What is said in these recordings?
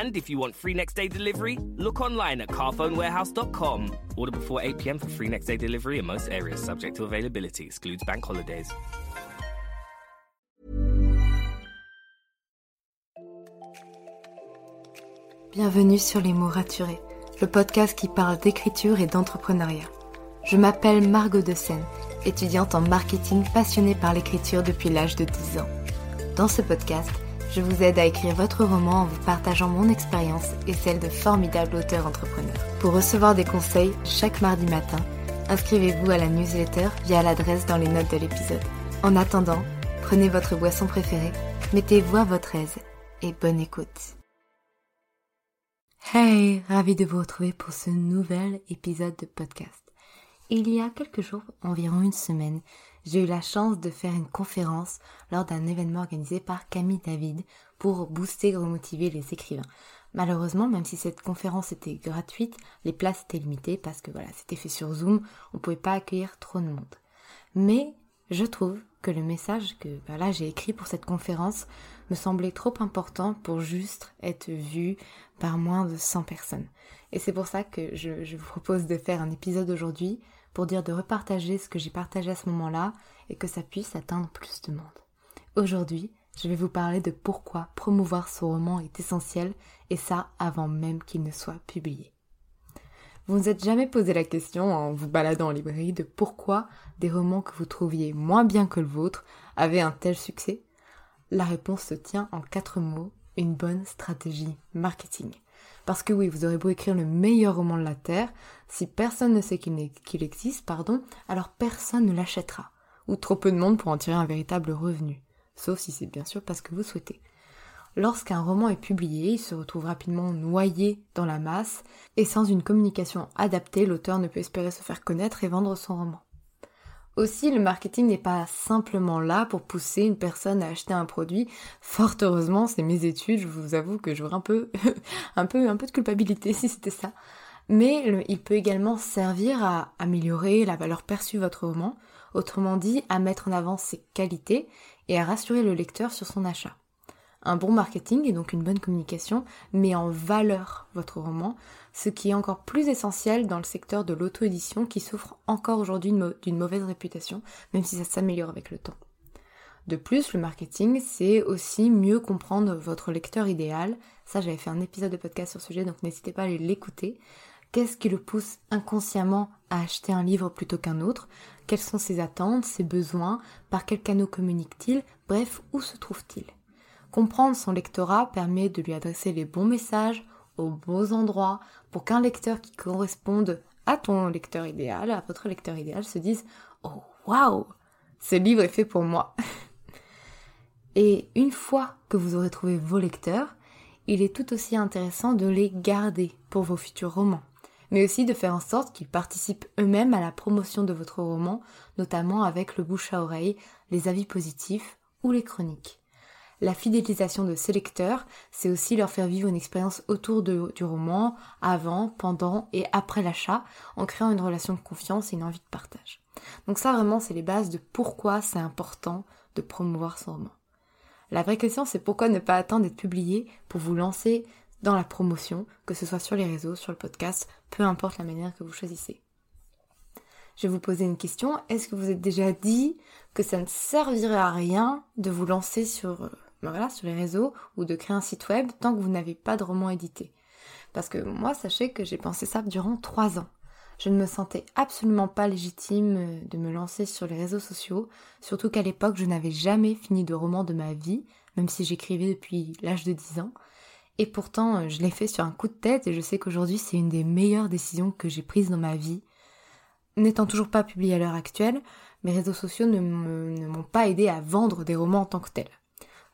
And if you want free next day delivery, look online at carphonewarehouse.com. Order before 8 pm for free next day delivery in most areas, subject to availability, excludes bank holidays. Bienvenue sur Les mots raturés, le podcast qui parle d'écriture et d'entrepreneuriat. Je m'appelle Margot de Seine, étudiante en marketing passionnée par l'écriture depuis l'âge de 10 ans. Dans ce podcast, je vous aide à écrire votre roman en vous partageant mon expérience et celle de formidables auteurs entrepreneurs. Pour recevoir des conseils chaque mardi matin, inscrivez-vous à la newsletter via l'adresse dans les notes de l'épisode. En attendant, prenez votre boisson préférée, mettez-vous à votre aise et bonne écoute. Hey, ravi de vous retrouver pour ce nouvel épisode de podcast. Il y a quelques jours, environ une semaine, j'ai eu la chance de faire une conférence lors d'un événement organisé par Camille David pour booster et remotiver les écrivains. Malheureusement, même si cette conférence était gratuite, les places étaient limitées parce que voilà, c'était fait sur Zoom, on ne pouvait pas accueillir trop de monde. Mais je trouve que le message que voilà, j'ai écrit pour cette conférence me semblait trop important pour juste être vu par moins de 100 personnes. Et c'est pour ça que je vous propose de faire un épisode aujourd'hui pour dire de repartager ce que j'ai partagé à ce moment-là et que ça puisse atteindre plus de monde. Aujourd'hui, je vais vous parler de pourquoi promouvoir son roman est essentiel et ça avant même qu'il ne soit publié. Vous ne vous êtes jamais posé la question en vous baladant en librairie de pourquoi des romans que vous trouviez moins bien que le vôtre avaient un tel succès? La réponse se tient en quatre mots, une bonne stratégie marketing. Parce que oui, vous aurez beau écrire le meilleur roman de la Terre, si personne ne sait qu'il existe, pardon, alors personne ne l'achètera. Ou trop peu de monde pour en tirer un véritable revenu. Sauf si c'est bien sûr parce que vous souhaitez. Lorsqu'un roman est publié, il se retrouve rapidement noyé dans la masse, et sans une communication adaptée, l'auteur ne peut espérer se faire connaître et vendre son roman. Aussi, le marketing n'est pas simplement là pour pousser une personne à acheter un produit. Fort heureusement, c'est mes études, je vous avoue que j'aurais un peu, un peu, un peu de culpabilité si c'était ça. Mais il peut également servir à améliorer la valeur perçue de votre roman, autrement dit, à mettre en avant ses qualités et à rassurer le lecteur sur son achat. Un bon marketing et donc une bonne communication met en valeur votre roman, ce qui est encore plus essentiel dans le secteur de l'auto-édition qui souffre encore aujourd'hui d'une mauvaise réputation, même si ça s'améliore avec le temps. De plus, le marketing, c'est aussi mieux comprendre votre lecteur idéal. Ça, j'avais fait un épisode de podcast sur ce sujet, donc n'hésitez pas à l'écouter. Qu'est-ce qui le pousse inconsciemment à acheter un livre plutôt qu'un autre? Quelles sont ses attentes, ses besoins? Par quel canaux communique-t-il? Bref, où se trouve-t-il? Comprendre son lectorat permet de lui adresser les bons messages aux bons endroits pour qu'un lecteur qui corresponde à ton lecteur idéal, à votre lecteur idéal, se dise Oh waouh, ce livre est fait pour moi. Et une fois que vous aurez trouvé vos lecteurs, il est tout aussi intéressant de les garder pour vos futurs romans, mais aussi de faire en sorte qu'ils participent eux-mêmes à la promotion de votre roman, notamment avec le bouche à oreille, les avis positifs ou les chroniques. La fidélisation de ces lecteurs, c'est aussi leur faire vivre une expérience autour du roman, avant, pendant et après l'achat, en créant une relation de confiance et une envie de partage. Donc ça vraiment, c'est les bases de pourquoi c'est important de promouvoir son roman. La vraie question, c'est pourquoi ne pas attendre d'être publié pour vous lancer dans la promotion, que ce soit sur les réseaux, sur le podcast, peu importe la manière que vous choisissez. Je vais vous poser une question. Est-ce que vous êtes déjà dit que ça ne servirait à rien de vous lancer sur euh, ben voilà, sur les réseaux ou de créer un site web tant que vous n'avez pas de roman édité? Parce que moi, sachez que j'ai pensé ça durant trois ans. je ne me sentais absolument pas légitime euh, de me lancer sur les réseaux sociaux, surtout qu'à l'époque je n'avais jamais fini de roman de ma vie, même si j'écrivais depuis l'âge de 10 ans. Et pourtant, euh, je l'ai fait sur un coup de tête et je sais qu'aujourd'hui c'est une des meilleures décisions que j'ai prises dans ma vie. N'étant toujours pas publié à l'heure actuelle, mes réseaux sociaux ne m'ont pas aidé à vendre des romans en tant que tels.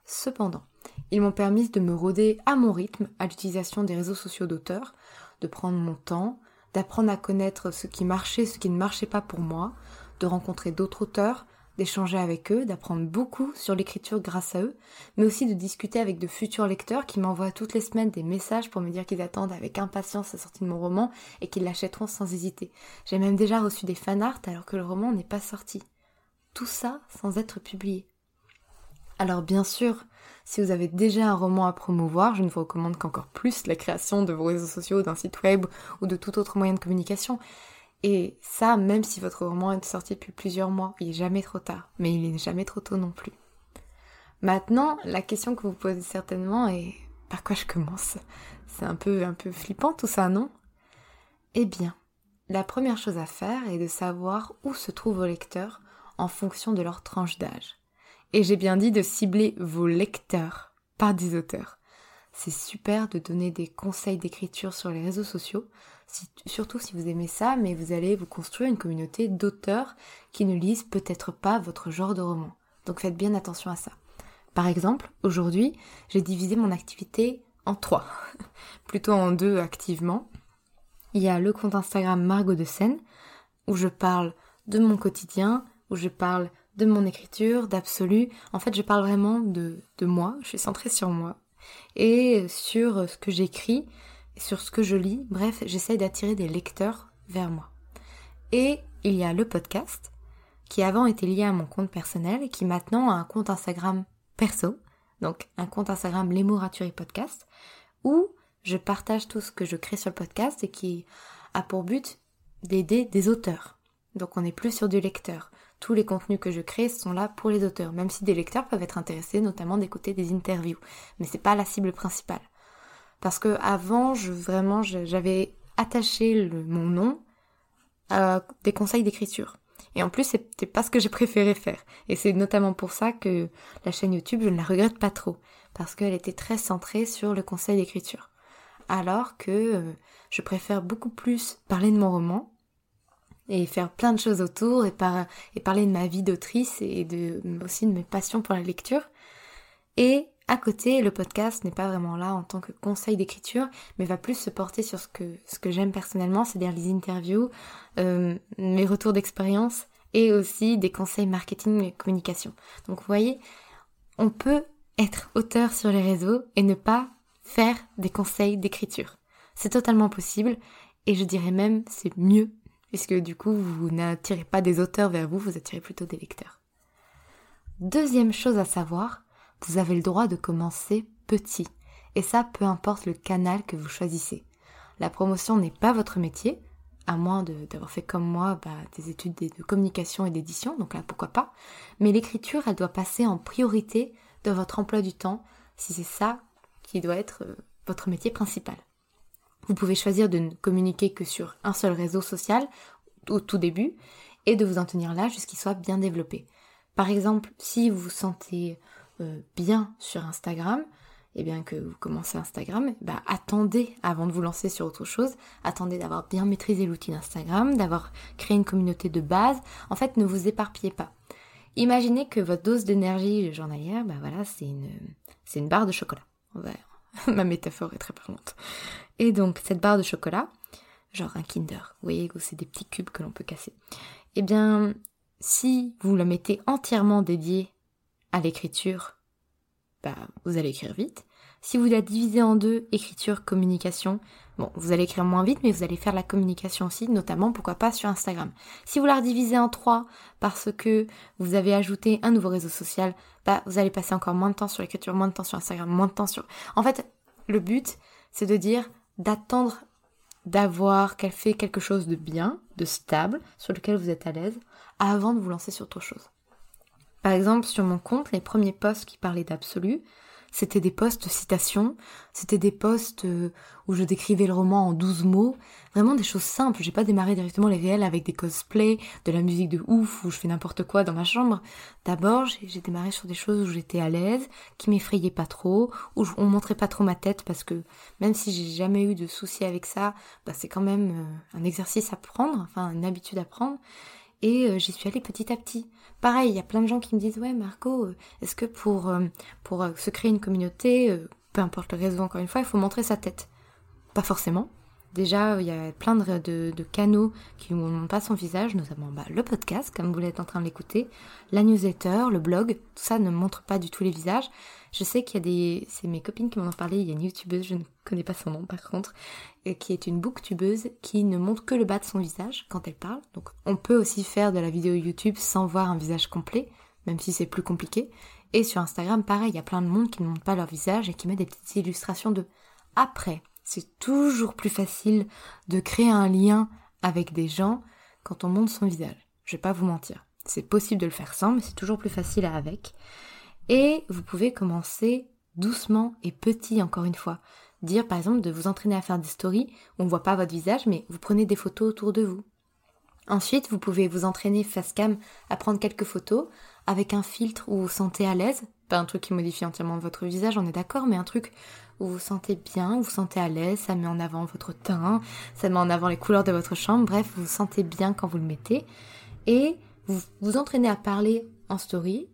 Cependant, ils m'ont permis de me rôder à mon rythme à l'utilisation des réseaux sociaux d'auteurs, de prendre mon temps, d'apprendre à connaître ce qui marchait, ce qui ne marchait pas pour moi, de rencontrer d'autres auteurs, d'échanger avec eux, d'apprendre beaucoup sur l'écriture grâce à eux, mais aussi de discuter avec de futurs lecteurs qui m'envoient toutes les semaines des messages pour me dire qu'ils attendent avec impatience la sortie de mon roman et qu'ils l'achèteront sans hésiter. J'ai même déjà reçu des fanarts alors que le roman n'est pas sorti. Tout ça sans être publié. Alors bien sûr, si vous avez déjà un roman à promouvoir, je ne vous recommande qu'encore plus la création de vos réseaux sociaux, d'un site web ou de tout autre moyen de communication. Et ça, même si votre roman est sorti depuis plusieurs mois, il n'est jamais trop tard, mais il n'est jamais trop tôt non plus. Maintenant, la question que vous posez certainement est par quoi je commence? C'est un peu, un peu flippant tout ça, non? Eh bien, la première chose à faire est de savoir où se trouvent vos lecteurs en fonction de leur tranche d'âge. Et j'ai bien dit de cibler vos lecteurs, pas des auteurs. C'est super de donner des conseils d'écriture sur les réseaux sociaux, surtout si vous aimez ça, mais vous allez vous construire une communauté d'auteurs qui ne lisent peut-être pas votre genre de roman. Donc faites bien attention à ça. Par exemple, aujourd'hui, j'ai divisé mon activité en trois, plutôt en deux activement. Il y a le compte Instagram Margot de Seine, où je parle de mon quotidien, où je parle de mon écriture, d'absolu. En fait, je parle vraiment de, de moi, je suis centrée sur moi et sur ce que j'écris sur ce que je lis. Bref, j'essaye d'attirer des lecteurs vers moi. Et il y a le podcast, qui avant était lié à mon compte personnel et qui maintenant a un compte Instagram perso, donc un compte Instagram Les Podcast, où je partage tout ce que je crée sur le podcast et qui a pour but d'aider des auteurs. Donc on n'est plus sur du lecteur. Tous les contenus que je crée sont là pour les auteurs, même si des lecteurs peuvent être intéressés notamment d'écouter des interviews. Mais c'est pas la cible principale. Parce que avant, je, vraiment, j'avais attaché mon nom à des conseils d'écriture. Et en plus, c'était pas ce que j'ai préféré faire. Et c'est notamment pour ça que la chaîne YouTube, je ne la regrette pas trop. Parce qu'elle était très centrée sur le conseil d'écriture. Alors que euh, je préfère beaucoup plus parler de mon roman et faire plein de choses autour et, parler de ma vie d'autrice et aussi de mes passions pour la lecture. Et à côté, le podcast n'est pas vraiment là en tant que conseil d'écriture, mais va plus se porter sur ce que, ce que j'aime personnellement, c'est-à-dire les interviews, euh, mes retours d'expérience et aussi des conseils marketing et communication. Donc vous voyez, on peut être auteur sur les réseaux et ne pas faire des conseils d'écriture. C'est totalement possible et je dirais même c'est mieux puisque du coup vous n'attirez pas des auteurs vers vous, vous attirez plutôt des lecteurs. Deuxième chose à savoir, vous avez le droit de commencer petit. Et ça, peu importe le canal que vous choisissez. La promotion n'est pas votre métier, à moins d'avoir fait comme moi bah, des études de communication et d'édition, donc là pourquoi pas. Mais l'écriture, elle doit passer en priorité de votre emploi du temps, si c'est ça qui doit être euh, votre métier principal. Vous pouvez choisir de ne communiquer que sur un seul réseau social au tout début et de vous en tenir là jusqu'il soit bien développé. Par exemple, si vous vous sentez euh, bien sur Instagram, et bien que vous commencez Instagram, bah attendez avant de vous lancer sur autre chose, attendez d'avoir bien maîtrisé l'outil d'Instagram, d'avoir créé une communauté de base. En fait, ne vous éparpillez pas. Imaginez que votre dose d'énergie journalière, bah voilà, c'est une, c'est une barre de chocolat. Ma métaphore est très parlante. Et donc, cette barre de chocolat, genre un Kinder, vous voyez, c'est des petits cubes que l'on peut casser. Eh bien, si vous la mettez entièrement dédiée à l'écriture, bah, vous allez écrire vite. Si vous la divisez en deux, écriture, communication, bon, vous allez écrire moins vite, mais vous allez faire la communication aussi, notamment, pourquoi pas, sur Instagram. Si vous la redivisez en trois, parce que vous avez ajouté un nouveau réseau social, bah, vous allez passer encore moins de temps sur l'écriture, moins de temps sur Instagram, moins de temps sur... En fait, le but, c'est de dire, d'attendre d'avoir qu'elle fait quelque chose de bien, de stable, sur lequel vous êtes à l'aise, avant de vous lancer sur autre chose. Par exemple, sur mon compte, les premiers posts qui parlaient d'absolu, c'était des posts citations, c'était des posts euh, où je décrivais le roman en 12 mots, vraiment des choses simples. J'ai pas démarré directement les réels avec des cosplays, de la musique de ouf, où je fais n'importe quoi dans ma chambre. D'abord, j'ai démarré sur des choses où j'étais à l'aise, qui m'effrayaient pas trop, où on montrait pas trop ma tête parce que même si j'ai jamais eu de soucis avec ça, bah c'est quand même euh, un exercice à prendre, enfin une habitude à prendre et euh, j'y suis allée petit à petit. Pareil, il y a plein de gens qui me disent ouais Marco, euh, est-ce que pour euh, se créer une communauté, peu importe le réseau encore une fois, il faut montrer sa tête Pas forcément. Déjà, il y a plein de, de, canaux qui ne montrent pas son visage, notamment bah, le podcast, comme vous l'êtes en train de l'écouter, la newsletter, le blog, tout ça ne montre pas du tout les visages. Je sais qu'il y a des... C'est mes copines qui m'en ont parlé, il y a une youtubeuse, je ne connais pas son nom par contre, qui est une booktubeuse qui ne montre que le bas de son visage quand elle parle. Donc on peut aussi faire de la vidéo YouTube sans voir un visage complet, même si c'est plus compliqué. Et sur Instagram, pareil, il y a plein de monde qui ne montre pas leur visage et qui met des petites illustrations de après c'est toujours plus facile de créer un lien avec des gens quand on montre son visage. Je vais pas vous mentir. C'est possible de le faire sans, mais c'est toujours plus facile avec. Et vous pouvez commencer doucement et petit encore une fois. Dire par exemple de vous entraîner à faire des stories où on voit pas votre visage, mais vous prenez des photos autour de vous. Ensuite, vous pouvez vous entraîner face cam à prendre quelques photos avec un filtre où vous vous sentez à l'aise. Pas un truc qui modifie entièrement votre visage, on est d'accord, mais un truc vous vous sentez bien, vous vous sentez à l'aise, ça met en avant votre teint, ça met en avant les couleurs de votre chambre, bref, vous vous sentez bien quand vous le mettez. Et vous vous entraînez à parler en story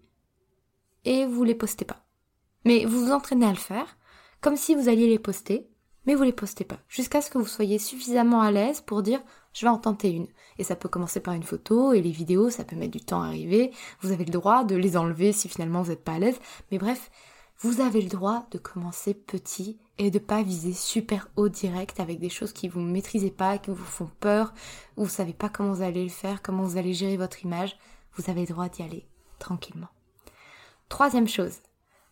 et vous les postez pas. Mais vous vous entraînez à le faire comme si vous alliez les poster, mais vous les postez pas. Jusqu'à ce que vous soyez suffisamment à l'aise pour dire je vais en tenter une. Et ça peut commencer par une photo, et les vidéos, ça peut mettre du temps à arriver. Vous avez le droit de les enlever si finalement vous n'êtes pas à l'aise. Mais bref, vous avez le droit de commencer petit et de pas viser super haut direct avec des choses qui vous maîtrisez pas, qui vous font peur, où vous savez pas comment vous allez le faire, comment vous allez gérer votre image. Vous avez le droit d'y aller tranquillement. Troisième chose,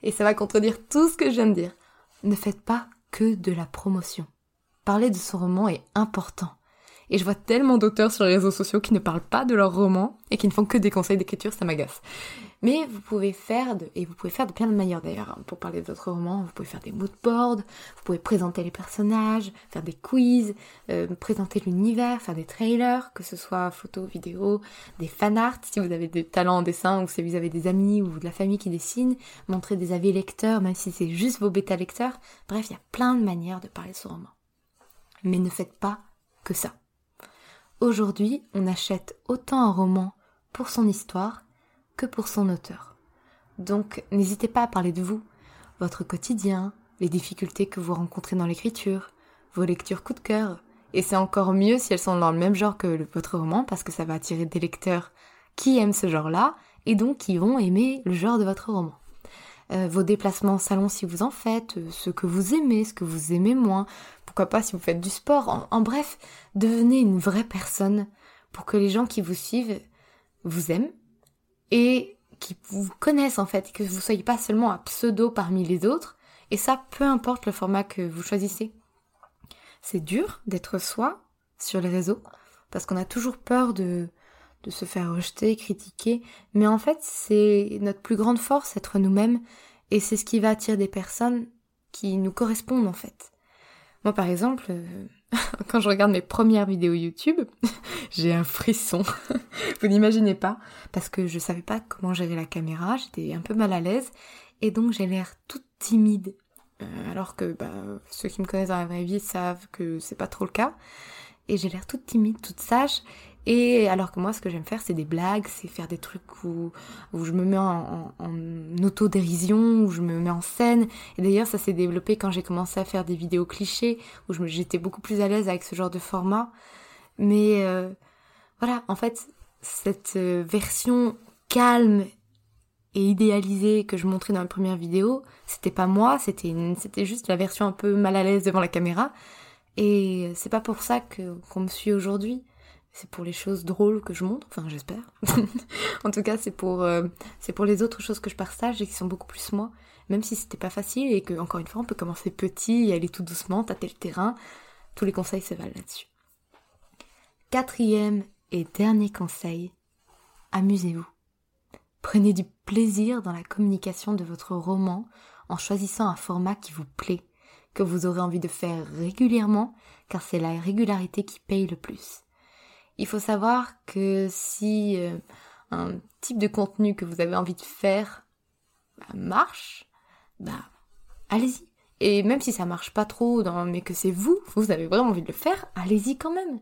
et ça va contredire tout ce que je viens de dire, ne faites pas que de la promotion. Parler de son roman est important. Et je vois tellement d'auteurs sur les réseaux sociaux qui ne parlent pas de leur roman et qui ne font que des conseils d'écriture, ça m'agace. Mais vous pouvez faire de, et vous pouvez faire de plein de manières d'ailleurs. Hein, pour parler de votre roman, vous pouvez faire des mood boards, vous pouvez présenter les personnages, faire des quiz, euh, présenter l'univers, faire des trailers, que ce soit photos, vidéos, des fan art si vous avez des talents en dessin ou si vous avez des amis ou de la famille qui dessinent, montrer des avis lecteurs, même si c'est juste vos bêta lecteurs. Bref, il y a plein de manières de parler de ce roman. Mais ne faites pas que ça. Aujourd'hui, on achète autant un roman pour son histoire que pour son auteur. Donc n'hésitez pas à parler de vous, votre quotidien, les difficultés que vous rencontrez dans l'écriture, vos lectures coup de cœur. Et c'est encore mieux si elles sont dans le même genre que votre roman, parce que ça va attirer des lecteurs qui aiment ce genre-là, et donc qui vont aimer le genre de votre roman. Euh, vos déplacements en salon si vous en faites, euh, ce que vous aimez, ce que vous aimez moins, pourquoi pas si vous faites du sport, en bref, devenez une vraie personne pour que les gens qui vous suivent vous aiment et qui vous connaissent en fait, que vous soyez pas seulement un pseudo parmi les autres, et ça peu importe le format que vous choisissez. C'est dur d'être soi sur les réseaux, parce qu'on a toujours peur de, de se faire rejeter, critiquer, mais en fait c'est notre plus grande force, être nous-mêmes, et c'est ce qui va attirer des personnes qui nous correspondent en fait. Moi par exemple, euh, quand je regarde mes premières vidéos YouTube, j'ai un frisson. Vous n'imaginez pas, parce que je savais pas comment gérer la caméra, j'étais un peu mal à l'aise, et donc j'ai l'air toute timide. Euh, alors que bah, ceux qui me connaissent dans la vraie vie savent que c'est pas trop le cas. Et j'ai l'air toute timide, toute sage. Et alors que moi, ce que j'aime faire, c'est des blagues, c'est faire des trucs où, où je me mets en, en, en autodérision, où je me mets en scène. Et d'ailleurs, ça s'est développé quand j'ai commencé à faire des vidéos clichés, où j'étais beaucoup plus à l'aise avec ce genre de format. Mais euh, voilà, en fait, cette euh, version calme et idéalisée que je montrais dans la première vidéo, c'était pas moi, c'était c'était juste la version un peu mal à l'aise devant la caméra. Et c'est pas pour ça que qu'on me suit aujourd'hui c'est pour les choses drôles que je montre, enfin j'espère. en tout cas, c'est pour euh, c'est pour les autres choses que je partage et qui sont beaucoup plus moi, même si c'était pas facile et que encore une fois, on peut commencer petit et aller tout doucement, tâter le terrain. Tous les conseils se valent là-dessus. Quatrième et dernier conseil, amusez-vous. Prenez du plaisir dans la communication de votre roman en choisissant un format qui vous plaît, que vous aurez envie de faire régulièrement, car c'est la régularité qui paye le plus. Il faut savoir que si euh, un type de contenu que vous avez envie de faire bah, marche, bah allez-y. Et même si ça marche pas trop, mais que c'est vous, vous avez vraiment envie de le faire, allez-y quand même.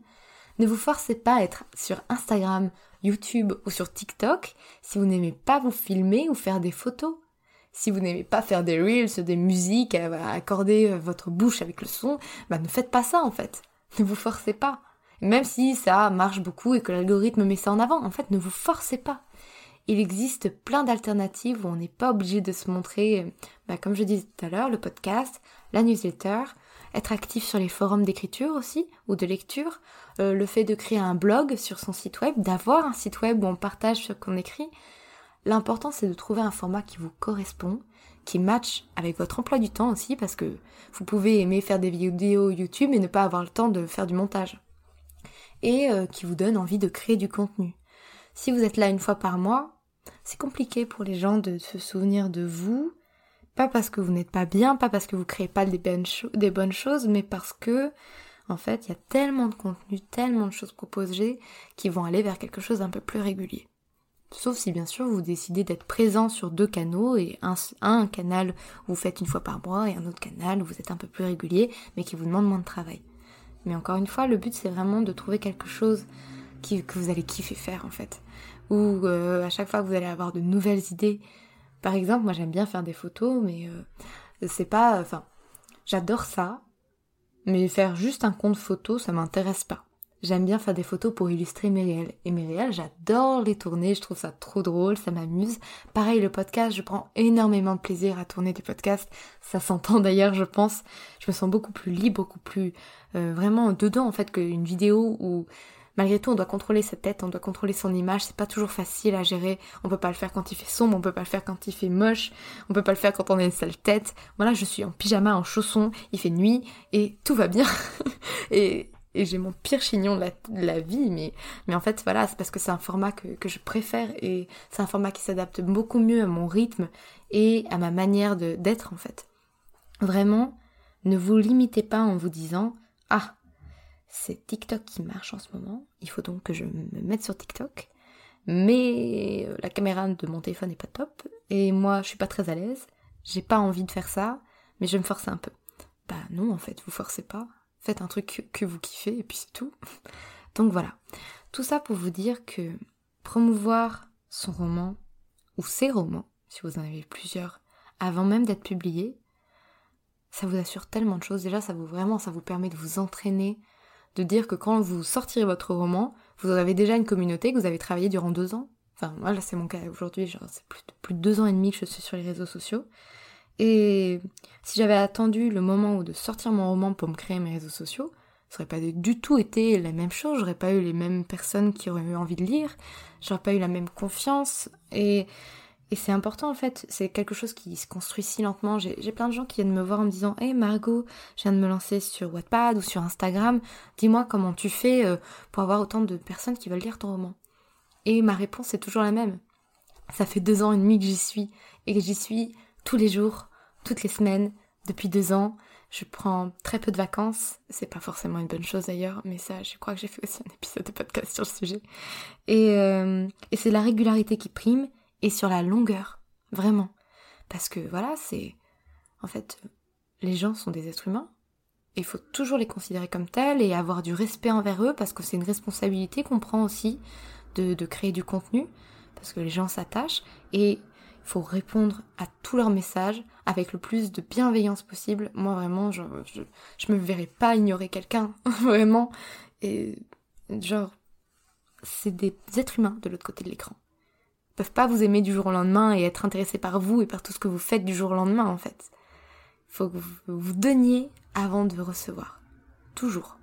Ne vous forcez pas à être sur Instagram, YouTube ou sur TikTok si vous n'aimez pas vous filmer ou faire des photos. Si vous n'aimez pas faire des reels, des musiques, accorder euh, votre bouche avec le son, bah ne faites pas ça en fait. Ne vous forcez pas. Même si ça marche beaucoup et que l'algorithme met ça en avant, en fait, ne vous forcez pas. Il existe plein d'alternatives où on n'est pas obligé de se montrer, bah, comme je disais tout à l'heure, le podcast, la newsletter, être actif sur les forums d'écriture aussi, ou de lecture, euh, le fait de créer un blog sur son site web, d'avoir un site web où on partage ce qu'on écrit. L'important c'est de trouver un format qui vous correspond, qui match avec votre emploi du temps aussi, parce que vous pouvez aimer faire des vidéos YouTube et ne pas avoir le temps de faire du montage. Et euh, qui vous donne envie de créer du contenu. Si vous êtes là une fois par mois, c'est compliqué pour les gens de se souvenir de vous, pas parce que vous n'êtes pas bien, pas parce que vous créez pas des bonnes, des bonnes choses, mais parce que, en fait, il y a tellement de contenu, tellement de choses proposées qui vont aller vers quelque chose d'un peu plus régulier. Sauf si bien sûr vous décidez d'être présent sur deux canaux et un, un canal vous faites une fois par mois et un autre canal où vous êtes un peu plus régulier mais qui vous demande moins de travail. Mais encore une fois, le but c'est vraiment de trouver quelque chose que vous allez kiffer faire en fait. Ou euh, à chaque fois que vous allez avoir de nouvelles idées. Par exemple, moi j'aime bien faire des photos, mais euh, c'est pas. Enfin, j'adore ça, mais faire juste un compte photo, ça m'intéresse pas. J'aime bien faire des photos pour illustrer mes réels. Et mes réels, j'adore les tourner, je trouve ça trop drôle, ça m'amuse. Pareil, le podcast, je prends énormément de plaisir à tourner des podcasts. Ça s'entend d'ailleurs, je pense. Je me sens beaucoup plus libre, beaucoup plus euh, vraiment dedans en fait qu'une vidéo où malgré tout on doit contrôler sa tête, on doit contrôler son image, c'est pas toujours facile à gérer. On peut pas le faire quand il fait sombre, on peut pas le faire quand il fait moche, on peut pas le faire quand on a une sale tête. Voilà, je suis en pyjama, en chaussons, il fait nuit et tout va bien. et et j'ai mon pire chignon de la, vie, mais, mais en fait voilà, c'est parce que c'est un format que, que je préfère et c'est un format qui s'adapte beaucoup mieux à mon rythme et à ma manière d'être en fait. Vraiment, ne vous limitez pas en vous disant Ah, c'est TikTok qui marche en ce moment, il faut donc que je me mette sur TikTok, mais euh, la caméra de mon téléphone n'est pas top et moi je suis pas très à l'aise, j'ai pas envie de faire ça, mais je me forcer un peu. Bah non, en fait, vous forcez pas, faites un truc que vous kiffez et puis c'est tout. Donc voilà. Tout ça pour vous dire que promouvoir son roman ou ses romans, si vous en avez plusieurs, avant même d'être publié, ça vous assure tellement de choses. Déjà, ça vous vraiment, ça vous permet de vous entraîner, de dire que quand vous sortirez votre roman, vous avez déjà une communauté que vous avez travaillé durant deux ans. Enfin, moi, là, c'est mon cas aujourd'hui, genre, c'est plus de, plus de deux ans et demi que je suis sur les réseaux sociaux. Et si j'avais attendu le moment où de sortir mon roman pour me créer mes réseaux sociaux, ça aurait pas du tout été la même chose, j'aurais pas eu les mêmes personnes qui auraient eu envie de lire, j'aurais pas eu la même confiance, et, c'est important en fait, c'est quelque chose qui se construit si lentement. J'ai plein de gens qui viennent me voir en me disant Hey Margot, je viens de me lancer sur Wattpad ou sur Instagram, dis-moi comment tu fais euh, pour avoir autant de personnes qui veulent lire ton roman. Et ma réponse est toujours la même. Ça fait deux ans et demi que j'y suis, et que j'y suis tous les jours, toutes les semaines, depuis deux ans. Je prends très peu de vacances. C'est pas forcément une bonne chose d'ailleurs, mais ça, je crois que j'ai fait aussi un épisode de podcast sur le sujet. Et, euh, c'est la régularité qui prime et sur la longueur, vraiment. Parce que voilà, c'est. En fait, les gens sont des êtres humains. Et il faut toujours les considérer comme tels et avoir du respect envers eux parce que c'est une responsabilité qu'on prend aussi de, créer du contenu parce que les gens s'attachent et faut répondre à tous leurs messages avec le plus de bienveillance possible. Moi vraiment, je, je, me verrais pas ignorer quelqu'un, vraiment. Et genre, c'est des êtres humains de l'autre côté de l'écran. Ils peuvent pas vous aimer du jour au lendemain et être intéressés par vous et par tout ce que vous faites du jour au lendemain en fait. Il faut que vous, vous donniez avant de recevoir. Toujours.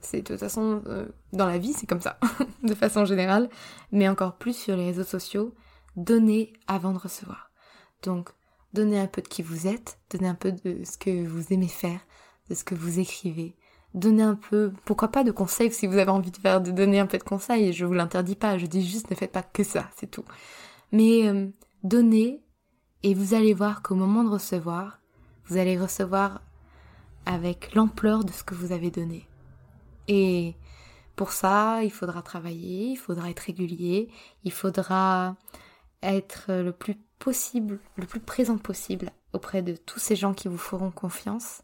C'est de toute façon, euh, dans la vie, c'est comme ça, de façon générale, mais encore plus sur les réseaux sociaux donnez avant de recevoir. Donc, donnez un peu de qui vous êtes, donnez un peu de ce que vous aimez faire, de ce que vous écrivez. Donnez un peu, pourquoi pas de conseils si vous avez envie de faire, de donner un peu de conseils, je vous l'interdis pas, je dis juste ne faites pas que ça, c'est tout. Mais euh, donnez Et vous allez voir qu'au moment de recevoir, vous allez recevoir avec l'ampleur de ce que vous avez donné. Et pour ça, il faudra travailler, il faudra être régulier, il faudra être le plus possible, le plus présent possible auprès de tous ces gens qui vous feront confiance.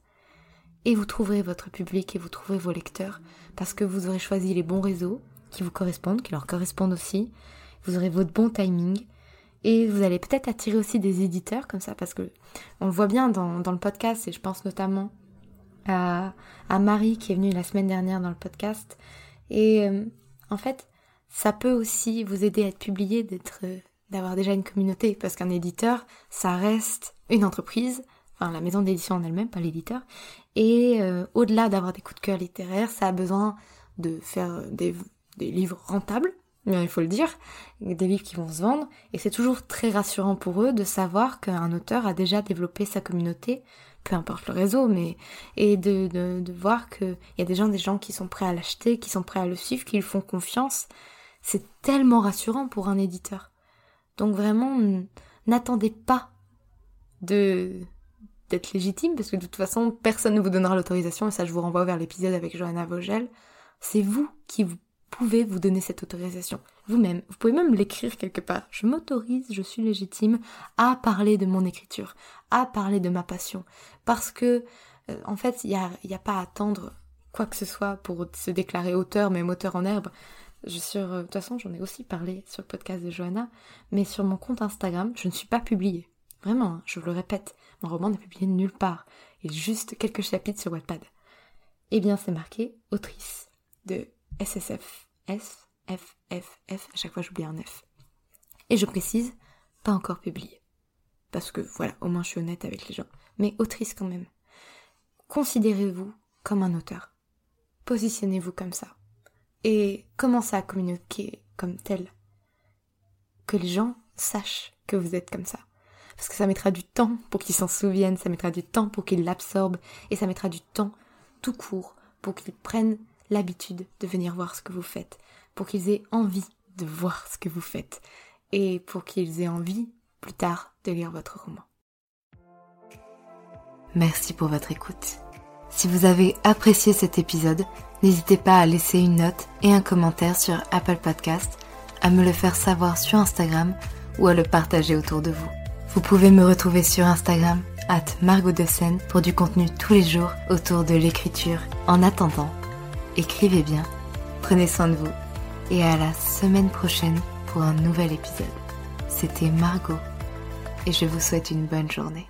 Et vous trouverez votre public et vous trouverez vos lecteurs parce que vous aurez choisi les bons réseaux qui vous correspondent, qui leur correspondent aussi. Vous aurez votre bon timing et vous allez peut-être attirer aussi des éditeurs comme ça parce que on le voit bien dans, le podcast et je pense notamment à, à, Marie qui est venue la semaine dernière dans le podcast. Et euh, en fait, ça peut aussi vous aider à être publié, d'être d'avoir déjà une communauté, parce qu'un éditeur, ça reste une entreprise, enfin la maison d'édition en elle-même, pas l'éditeur, et euh, au-delà d'avoir des coups de cœur littéraires, ça a besoin de faire des, livres rentables, il faut le dire, des livres qui vont se vendre, et c'est toujours très rassurant pour eux de savoir qu'un auteur a déjà développé sa communauté, peu importe le réseau, mais et de, de, de voir qu'il y a des gens, des gens qui sont prêts à l'acheter, qui sont prêts à le suivre, qui lui font confiance. C'est tellement rassurant pour un éditeur. Donc vraiment, n'attendez pas de d'être légitime, parce que de toute façon, personne ne vous donnera l'autorisation, et ça je vous renvoie vers l'épisode avec Johanna Vogel. C'est vous qui vous pouvez vous donner cette autorisation. Vous-même, vous pouvez même l'écrire quelque part. Je m'autorise, je suis légitime à parler de mon écriture, à parler de ma passion. Parce que, euh, en fait, il n'y a, pas à attendre quoi que ce soit pour se déclarer auteur, même auteur en herbe. Sur, euh, de toute façon, j'en ai aussi parlé sur le podcast de Johanna, mais sur mon compte Instagram, je ne suis pas publiée. Vraiment, hein, je vous le répète, mon roman n'est publié nulle part. Il y a juste quelques chapitres sur Wattpad. Eh bien, c'est marqué autrice de SSF, S, F, F, F, à chaque fois j'oublie un F. Et je précise, pas encore publié. Parce que voilà, au moins je suis honnête avec les gens. Mais autrice quand même. Considérez-vous comme un auteur. Positionnez-vous comme ça et commencez à communiquer comme tel? Que les gens sachent que vous êtes comme ça. Parce que ça mettra du temps pour qu'ils s'en souviennent, ça mettra du temps pour qu'ils l'absorbent, et ça mettra du temps tout court pour qu'ils prennent l'habitude de venir voir ce que vous faites, pour qu'ils aient envie de voir ce que vous faites, et pour qu'ils aient envie, plus tard, de lire votre roman. Merci pour votre écoute. Si vous avez apprécié cet épisode, n'hésitez pas à laisser une note et un commentaire sur Apple Podcast, à me le faire savoir sur Instagram ou à le partager autour de vous. Vous pouvez me retrouver sur Instagram, at Margot de Seine, pour du contenu tous les jours autour de l'écriture. En attendant, écrivez bien, prenez soin de vous et à la semaine prochaine pour un nouvel épisode. C'était Margot et je vous souhaite une bonne journée.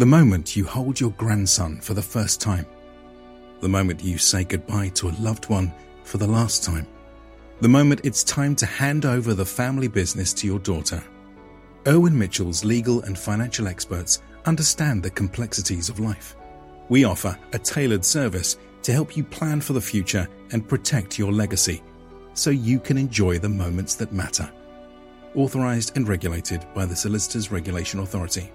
The moment you hold your grandson for the first time. The moment you say goodbye to a loved one for the last time. The moment it's time to hand over the family business to your daughter. Erwin Mitchell's legal and financial experts understand the complexities of life. We offer a tailored service to help you plan for the future and protect your legacy so you can enjoy the moments that matter. Authorized and regulated by the Solicitors Regulation Authority.